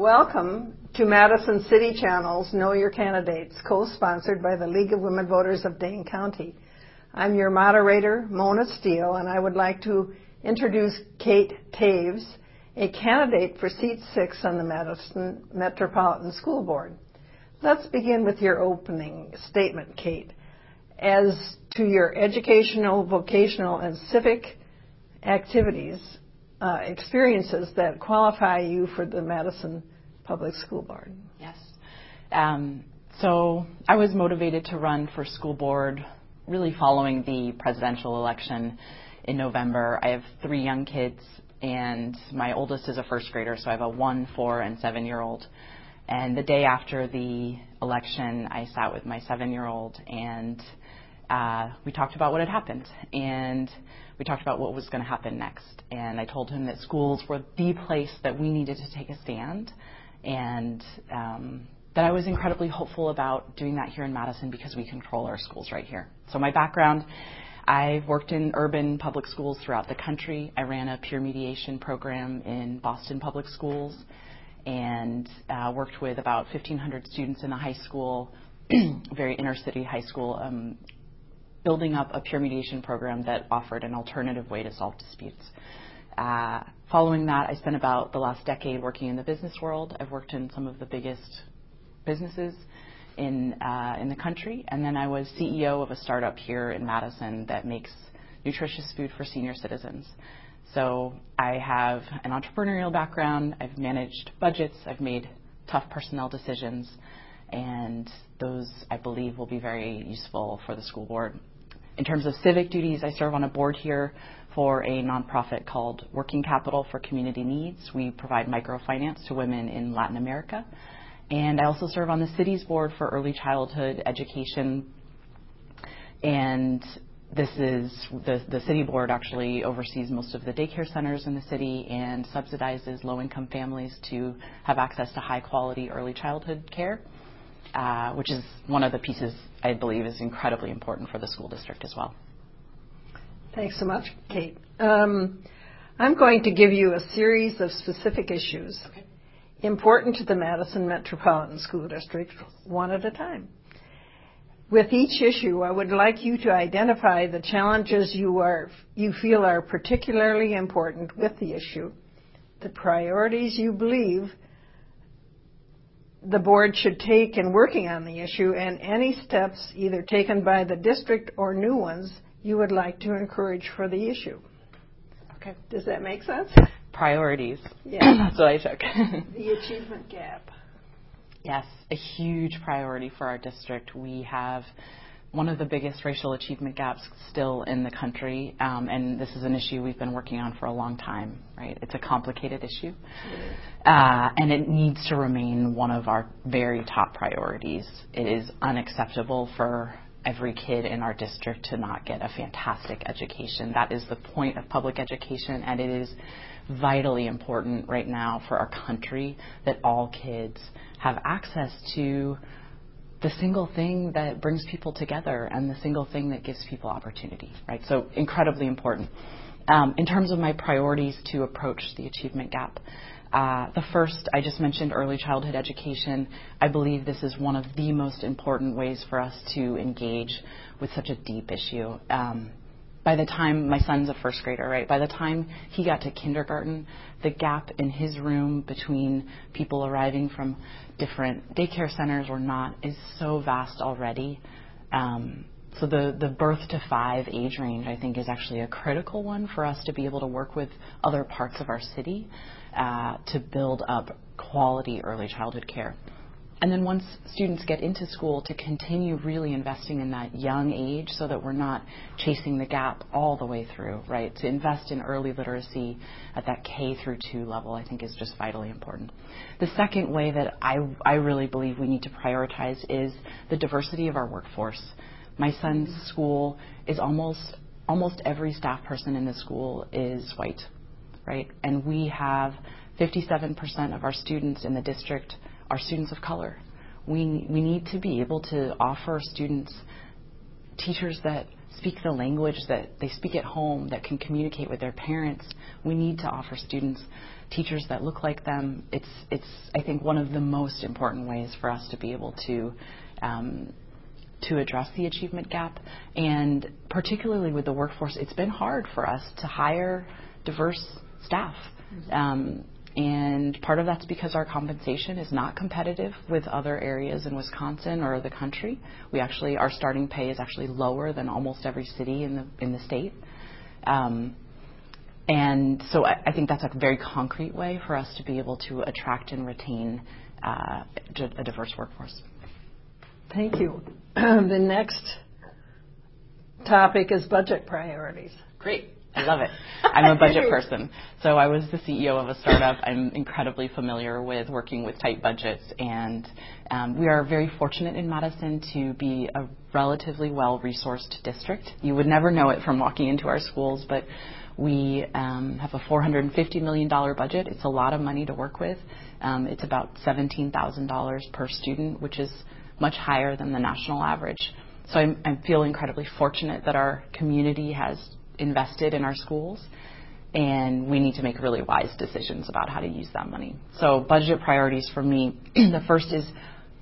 Welcome to Madison City Channel's Know Your Candidates, co-sponsored by the League of Women Voters of Dane County. I'm your moderator, Mona Steele, and I would like to introduce Kate Toews, a candidate for seat six on the Madison Metropolitan School Board. Let's begin with your opening statement, Kate. As to your educational, vocational, and civic activities, uh, experiences that qualify you for the Madison Public School Board. Yes. Um, so I was motivated to run for school board really following the presidential election in November. I have three young kids, and my oldest is a first grader, so I have a one, four, and seven year old. And the day after the election, I sat with my seven year old and uh, we talked about what had happened. And we talked about what was going to happen next. And I told him that schools were the place that we needed to take a stand. And um, that I was incredibly hopeful about doing that here in Madison because we control our schools right here. So, my background I've worked in urban public schools throughout the country. I ran a peer mediation program in Boston Public Schools and uh, worked with about 1,500 students in a high school, very inner city high school, um, building up a peer mediation program that offered an alternative way to solve disputes. Uh, following that, I spent about the last decade working in the business world. I've worked in some of the biggest businesses in uh, in the country, and then I was CEO of a startup here in Madison that makes nutritious food for senior citizens. So I have an entrepreneurial background. I've managed budgets. I've made tough personnel decisions, and those I believe will be very useful for the school board. In terms of civic duties, I serve on a board here for a nonprofit called Working Capital for Community Needs. We provide microfinance to women in Latin America. And I also serve on the city's board for early childhood education. And this is the, the city board actually oversees most of the daycare centers in the city and subsidizes low income families to have access to high quality early childhood care, uh, which is one of the pieces I believe is incredibly important for the school district as well. Thanks so much, Kate. Um, I'm going to give you a series of specific issues. Okay important to the Madison Metropolitan School District one at a time. With each issue, I would like you to identify the challenges you are you feel are particularly important with the issue, the priorities you believe the board should take in working on the issue, and any steps either taken by the district or new ones you would like to encourage for the issue. Okay. Does that make sense? priorities. Yeah. That's what I took. the achievement gap. Yes, a huge priority for our district. We have one of the biggest racial achievement gaps still in the country, um, and this is an issue we've been working on for a long time, right? It's a complicated issue, uh, and it needs to remain one of our very top priorities. It is unacceptable for every kid in our district to not get a fantastic education. That is the point of public education, and it is vitally important right now for our country that all kids have access to the single thing that brings people together and the single thing that gives people opportunity, right? So incredibly important. Um, in terms of my priorities to approach the achievement gap, uh, the first, I just mentioned early childhood education. I believe this is one of the most important ways for us to engage with such a deep issue. Um, by the time my son's a first grader, right? By the time he got to kindergarten, the gap in his room between people arriving from different daycare centers or not is so vast already. Um, so the, the birth to five age range, I think, is actually a critical one for us to be able to work with other parts of our city uh, to build up quality early childhood care. And then once students get into school, to continue really investing in that young age so that we're not chasing the gap all the way through, right? To invest in early literacy at that K through 2 level, I think is just vitally important. The second way that I, I really believe we need to prioritize is the diversity of our workforce. My son's school is almost, almost every staff person in the school is white, right? And we have 57% of our students in the district are students of color. We, we need to be able to offer students teachers that speak the language that they speak at home, that can communicate with their parents. We need to offer students teachers that look like them. It's, it's I think, one of the most important ways for us to be able to. Um, to address the achievement gap. And particularly with the workforce, it's been hard for us to hire diverse staff. Mm-hmm. Um, and part of that's because our compensation is not competitive with other areas in Wisconsin or the country. We actually, our starting pay is actually lower than almost every city in the in the state. Um, and so I, I, think that's a very concrete way for us to be able to attract and retain uh, a diverse workforce. Thank you. the next topic is budget priorities. Great. I love it. I'm a budget person. So I was the CEO of a startup. I'm incredibly familiar with working with tight budgets, and um, we are very fortunate in Madison to be a relatively well-resourced district. You would never know it from walking into our schools, but we um, have a $450 million budget. It's a lot of money to work with. Um, it's about $17,000 per student, which is much higher than the national average. So I'm, I feel incredibly fortunate that our community has invested in our schools, and we need to make really wise decisions about how to use that money. So, budget priorities for me the first is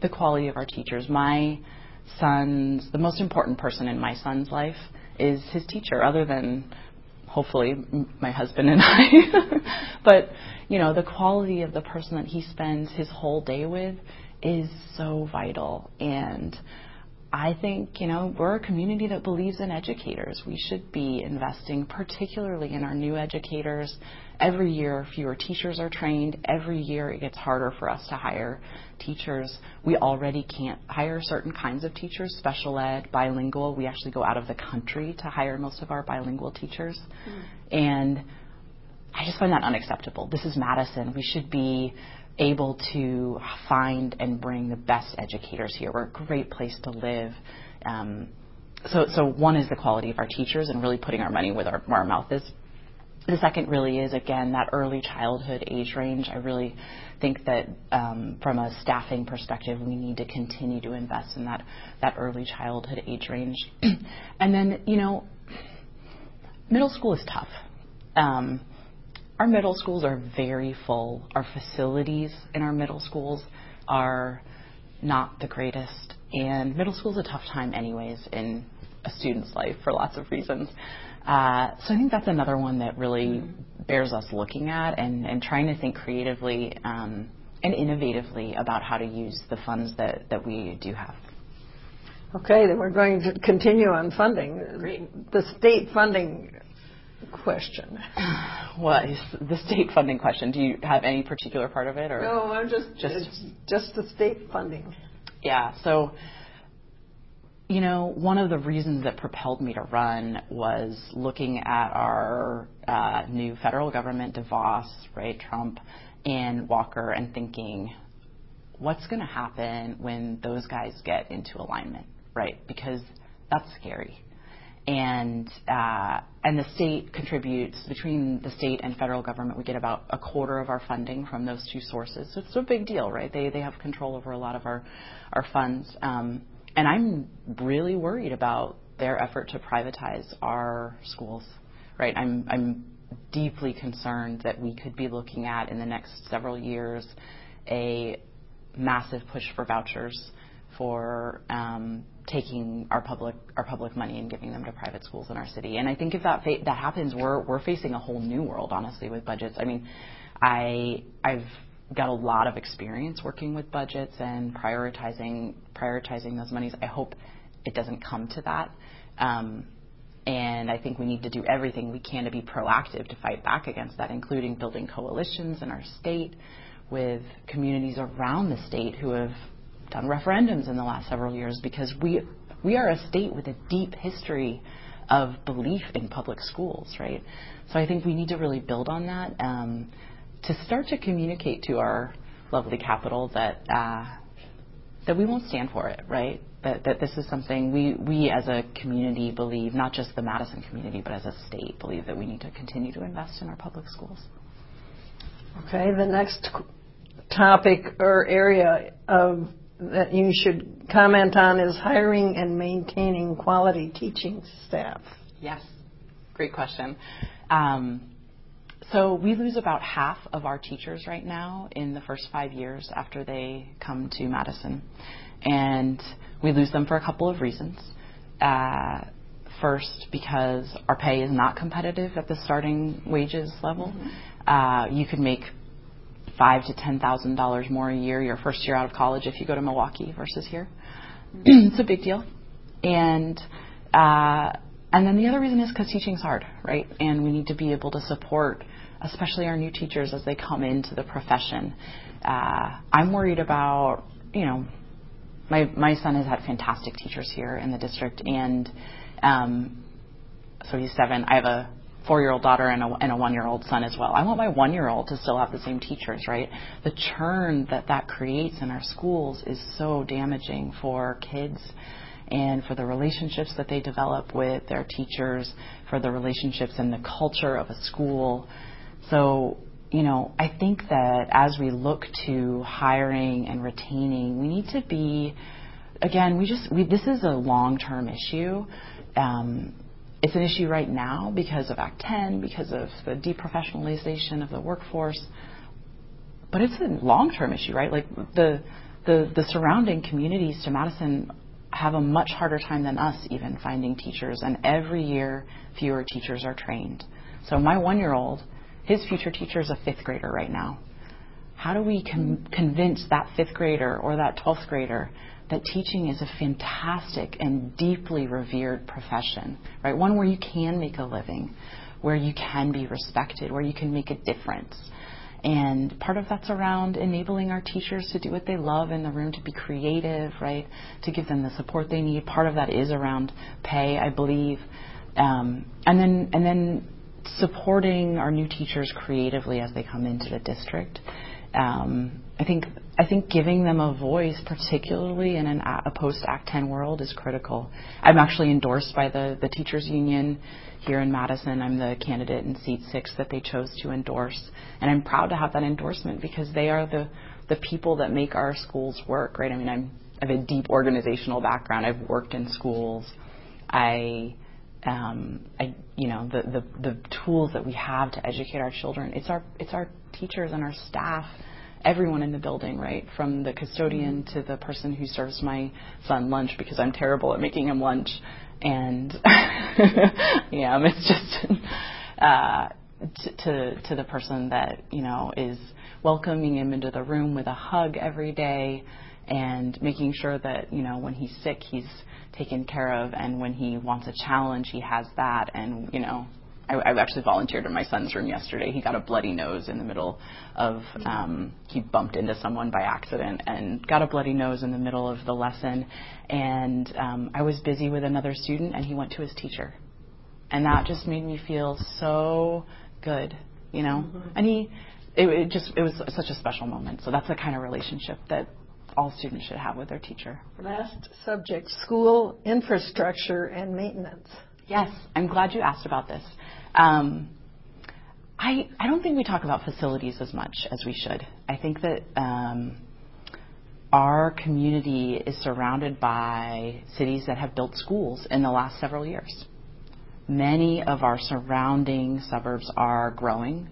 the quality of our teachers. My son's, the most important person in my son's life is his teacher, other than hopefully my husband and I. but, you know, the quality of the person that he spends his whole day with is so vital. And I think, you know, we're a community that believes in educators. We should be investing particularly in our new educators. Every year, fewer teachers are trained. Every year, it gets harder for us to hire teachers. We already can't hire certain kinds of teachers, special ed, bilingual. We actually go out of the country to hire most of our bilingual teachers. Mm. And I just find that unacceptable. This is Madison. We should be able to find and bring the best educators here. We're a great place to live. Um, so, so one is the quality of our teachers and really putting our money where our, where our mouth is. The second really is again that early childhood age range. I really think that um, from a staffing perspective, we need to continue to invest in that that early childhood age range. and then you know, middle school is tough. Um, our middle schools are very full. Our facilities in our middle schools are not the greatest. And middle school is a tough time, anyways, in a student's life for lots of reasons. Uh, so I think that's another one that really bears us looking at and, and trying to think creatively um, and innovatively about how to use the funds that, that we do have. Okay, then we're going to continue on funding. Great. The state funding question. What is the state funding question? Do you have any particular part of it, or no? I'm just just just the state funding. Yeah. So, you know, one of the reasons that propelled me to run was looking at our uh, new federal government, DeVos, right, Trump, and Walker, and thinking, what's going to happen when those guys get into alignment, right? Because that's scary and uh, and the state contributes between the state and federal government. We get about a quarter of our funding from those two sources, so it's a big deal, right? They they have control over a lot of our our funds, um, and I'm really worried about their effort to privatize our schools, right? I'm I'm deeply concerned that we could be looking at in the next several years a massive push for vouchers for um, taking our public our public money and giving them to private schools in our city. And I think if that fa- that happens, we're we're facing a whole new world, honestly, with budgets. I mean, I I've got a lot of experience working with budgets and prioritizing prioritizing those monies. I hope it doesn't come to that. Um, and I think we need to do everything we can to be proactive to fight back against that, including building coalitions in our state with communities around the state who have done referendums in the last several years because we we are a state with a deep history of belief in public schools, right? So I think we need to really build on that um, to start to communicate to our lovely capital that uh, that we won't stand for it, right? That that this is something we we as a community believe, not just the Madison community, but as a state believe that we need to continue to invest in our public schools. Okay, the next topic or area of that you should comment on is hiring and maintaining quality teaching staff. Yes, great question. Um, so we lose about half of our teachers right now in the first five years after they come to Madison. And we lose them for a couple of reasons. Uh, first, because our pay is not competitive at the starting wages level. Mm-hmm. Uh, you could make five to ten thousand dollars more a year your first year out of college if you go to Milwaukee versus here. Mm-hmm. it's a big deal. And uh, and then the other reason is because teaching's hard, right? And we need to be able to support especially our new teachers as they come into the profession. Uh, I'm worried about, you know, my my son has had fantastic teachers here in the district, and um, so he's seven. I have a four-year-old daughter and a, and a one-year-old son as well. I want my one-year-old to still have the same teachers, right? The churn that that creates in our schools is so damaging for kids and for the relationships that they develop with their teachers, for the relationships and the culture of a school. So, you know, I think that as we look to hiring and retaining, we need to be, again, we just, we, this is a long term issue. Um, it's an issue right now because of Act 10, because of the deprofessionalization of the workforce. But it's a long term issue, right? Like the, the, the surrounding communities to Madison have a much harder time than us even finding teachers, and every year fewer teachers are trained. So my one year old his future teacher is a fifth grader right now. How do we con- convince that fifth grader or that 12th grader that teaching is a fantastic and deeply revered profession, right? One where you can make a living, where you can be respected, where you can make a difference. And part of that's around enabling our teachers to do what they love in the room, to be creative, right? To give them the support they need. Part of that is around pay, I believe. Um, and then, and then supporting our new teachers creatively as they come into the district. Um, I think I think giving them a voice, particularly in an, a post Act 10 world, is critical. I'm actually endorsed by the the teachers union here in Madison. I'm the candidate in seat six that they chose to endorse, and I'm proud to have that endorsement because they are the the people that make our schools work. Right? I mean, I'm I have a deep organizational background. I've worked in schools. I um, I, you know, the, the, the tools that we have to educate our children. It's our, it's our teachers and our staff, everyone in the building, right? From the custodian to the person who serves my son lunch because I'm terrible at making him lunch. And yeah, it's just uh, to to the person that you know is welcoming him into the room with a hug every day and making sure that you know when he's sick he's taken care of, and when he wants a challenge, he has that. And you know, I, I actually volunteered in my son's room yesterday. He got a bloody nose in the middle of um, he bumped into someone by accident and got a bloody nose in the middle of the lesson. And um, I was busy with another student, and he went to his teacher, and that just made me feel so good, you know. Mm-hmm. And he, it, it just it was such a special moment. So that's the kind of relationship that all students should have with their teacher. Last subject school infrastructure and maintenance. Yes, I'm glad you asked about this. Um, I, I don't think we talk about facilities as much as we should. I think that um, our community is surrounded by cities that have built schools in the last several years. Many of our surrounding suburbs are growing.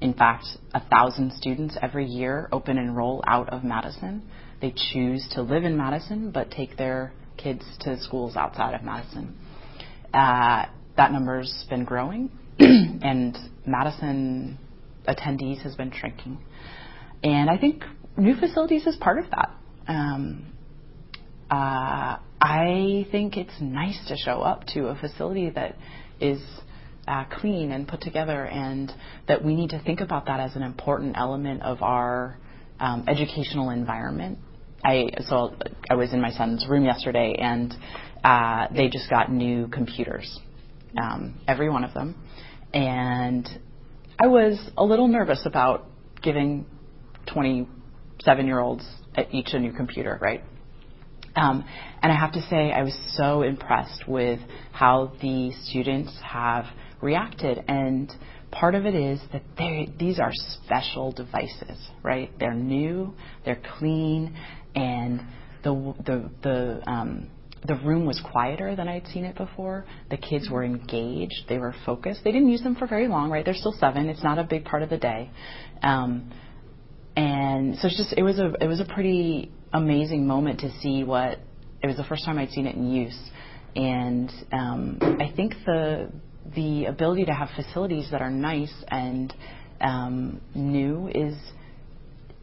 In fact, a thousand students every year open enroll out of Madison. They choose to live in Madison but take their kids to schools outside of Madison. Uh, that number's been growing, and Madison attendees has been shrinking. And I think new facilities is part of that. Um, uh, I think it's nice to show up to a facility that is uh, clean and put together, and that we need to think about that as an important element of our um, educational environment. I so I was in my son's room yesterday, and uh, they just got new computers, um, every one of them, and I was a little nervous about giving 27 year olds each a new computer, right? Um, and I have to say, I was so impressed with how the students have reacted. And part of it is that these are special devices, right? They're new, they're clean, and the the the um, the room was quieter than I'd seen it before. The kids were engaged. They were focused. They didn't use them for very long, right? They're still seven. It's not a big part of the day. Um, and so it's just it was a it was a pretty amazing moment to see what it was the first time I'd seen it in use, and um, I think the the ability to have facilities that are nice and um, new is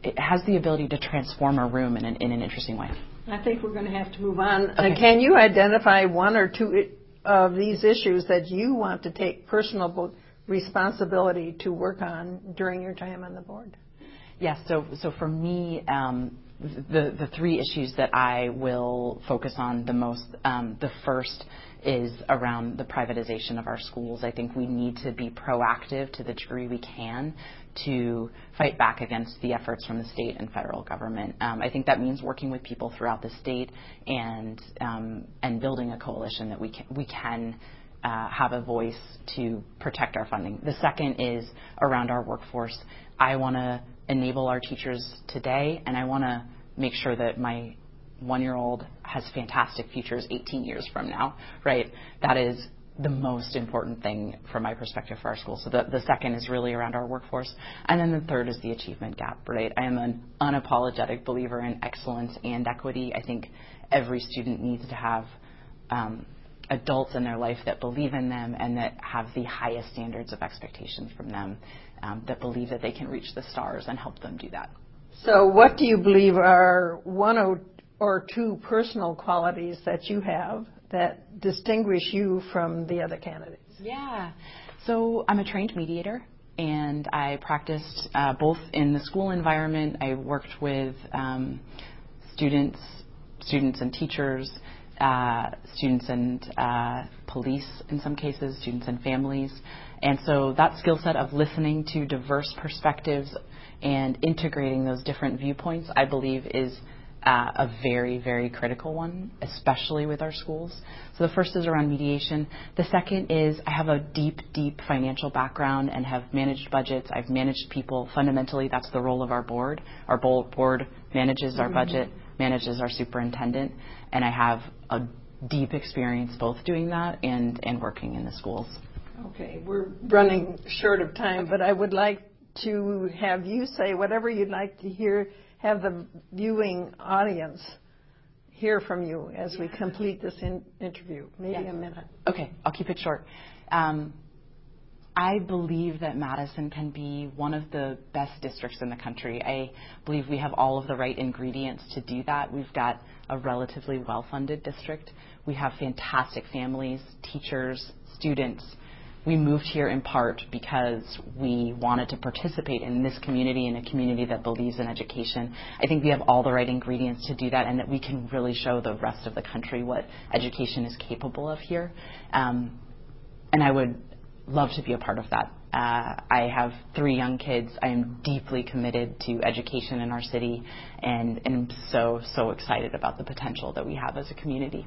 it has the ability to transform a room in an, in an interesting way. I think we're going to have to move on. Okay. Uh, can you identify one or two of these issues that you want to take personal responsibility to work on during your time on the board? Yes. So, so for me, um, the the three issues that I will focus on the most. Um, the first is around the privatization of our schools. I think we need to be proactive to the degree we can to fight back against the efforts from the state and federal government. Um, I think that means working with people throughout the state and um, and building a coalition that we can we can. Uh, have a voice to protect our funding. The second is around our workforce. I want to enable our teachers today, and I want to make sure that my one year old has fantastic futures 18 years from now, right? That is the most important thing from my perspective for our school. So the, the second is really around our workforce. And then the third is the achievement gap, right? I am an unapologetic believer in excellence and equity. I think every student needs to have um, adults in their life that believe in them and that have the highest standards of expectations from them, um, that believe that they can reach the stars and help them do that. So, what do you believe are one or two personal qualities that you have that distinguish you from the other candidates? Yeah. So, I'm a trained mediator and I practiced uh, both in the school environment. I worked with um, students, students and teachers, uh, students and uh, police in some cases, students and families. And so that skill set of listening to diverse perspectives and integrating those different viewpoints, I believe, is uh, a very, very critical one, especially with our schools. So the first is around mediation. The second is I have a deep, deep financial background and have managed budgets. I've managed people. Fundamentally, that's the role of our board. Our board manages our mm-hmm. budget, manages our superintendent, and I have a deep experience both doing that and, and working in the schools. Okay, we're running short of time, but I would like to have you say whatever you'd like to hear, have the viewing audience hear from you as we complete this in- interview. Maybe a minute. Okay, I'll keep it short. Um, I believe that Madison can be one of the best districts in the country. I believe we have all of the right ingredients to do that. We've got a relatively well funded district. We have fantastic families, teachers, students we moved here in part because we wanted to participate in this community and a community that believes in education. I think we have all the right ingredients to do that and that we can really show the rest of the country what education is capable of here. Um, and I would love to be a part of that. Uh, I have three young kids. I am deeply committed to education in our city and, and am so, so excited about the potential that we have as a community.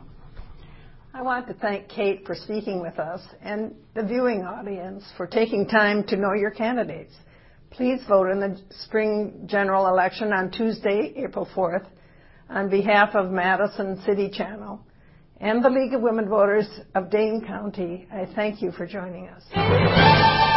I want to thank Kate for speaking with us and the viewing audience for taking time to know your candidates. Please vote in the spring general election on Tuesday, April 4th, on behalf of Madison City Channel and the League of Women Voters of Dane County. I thank you for joining us.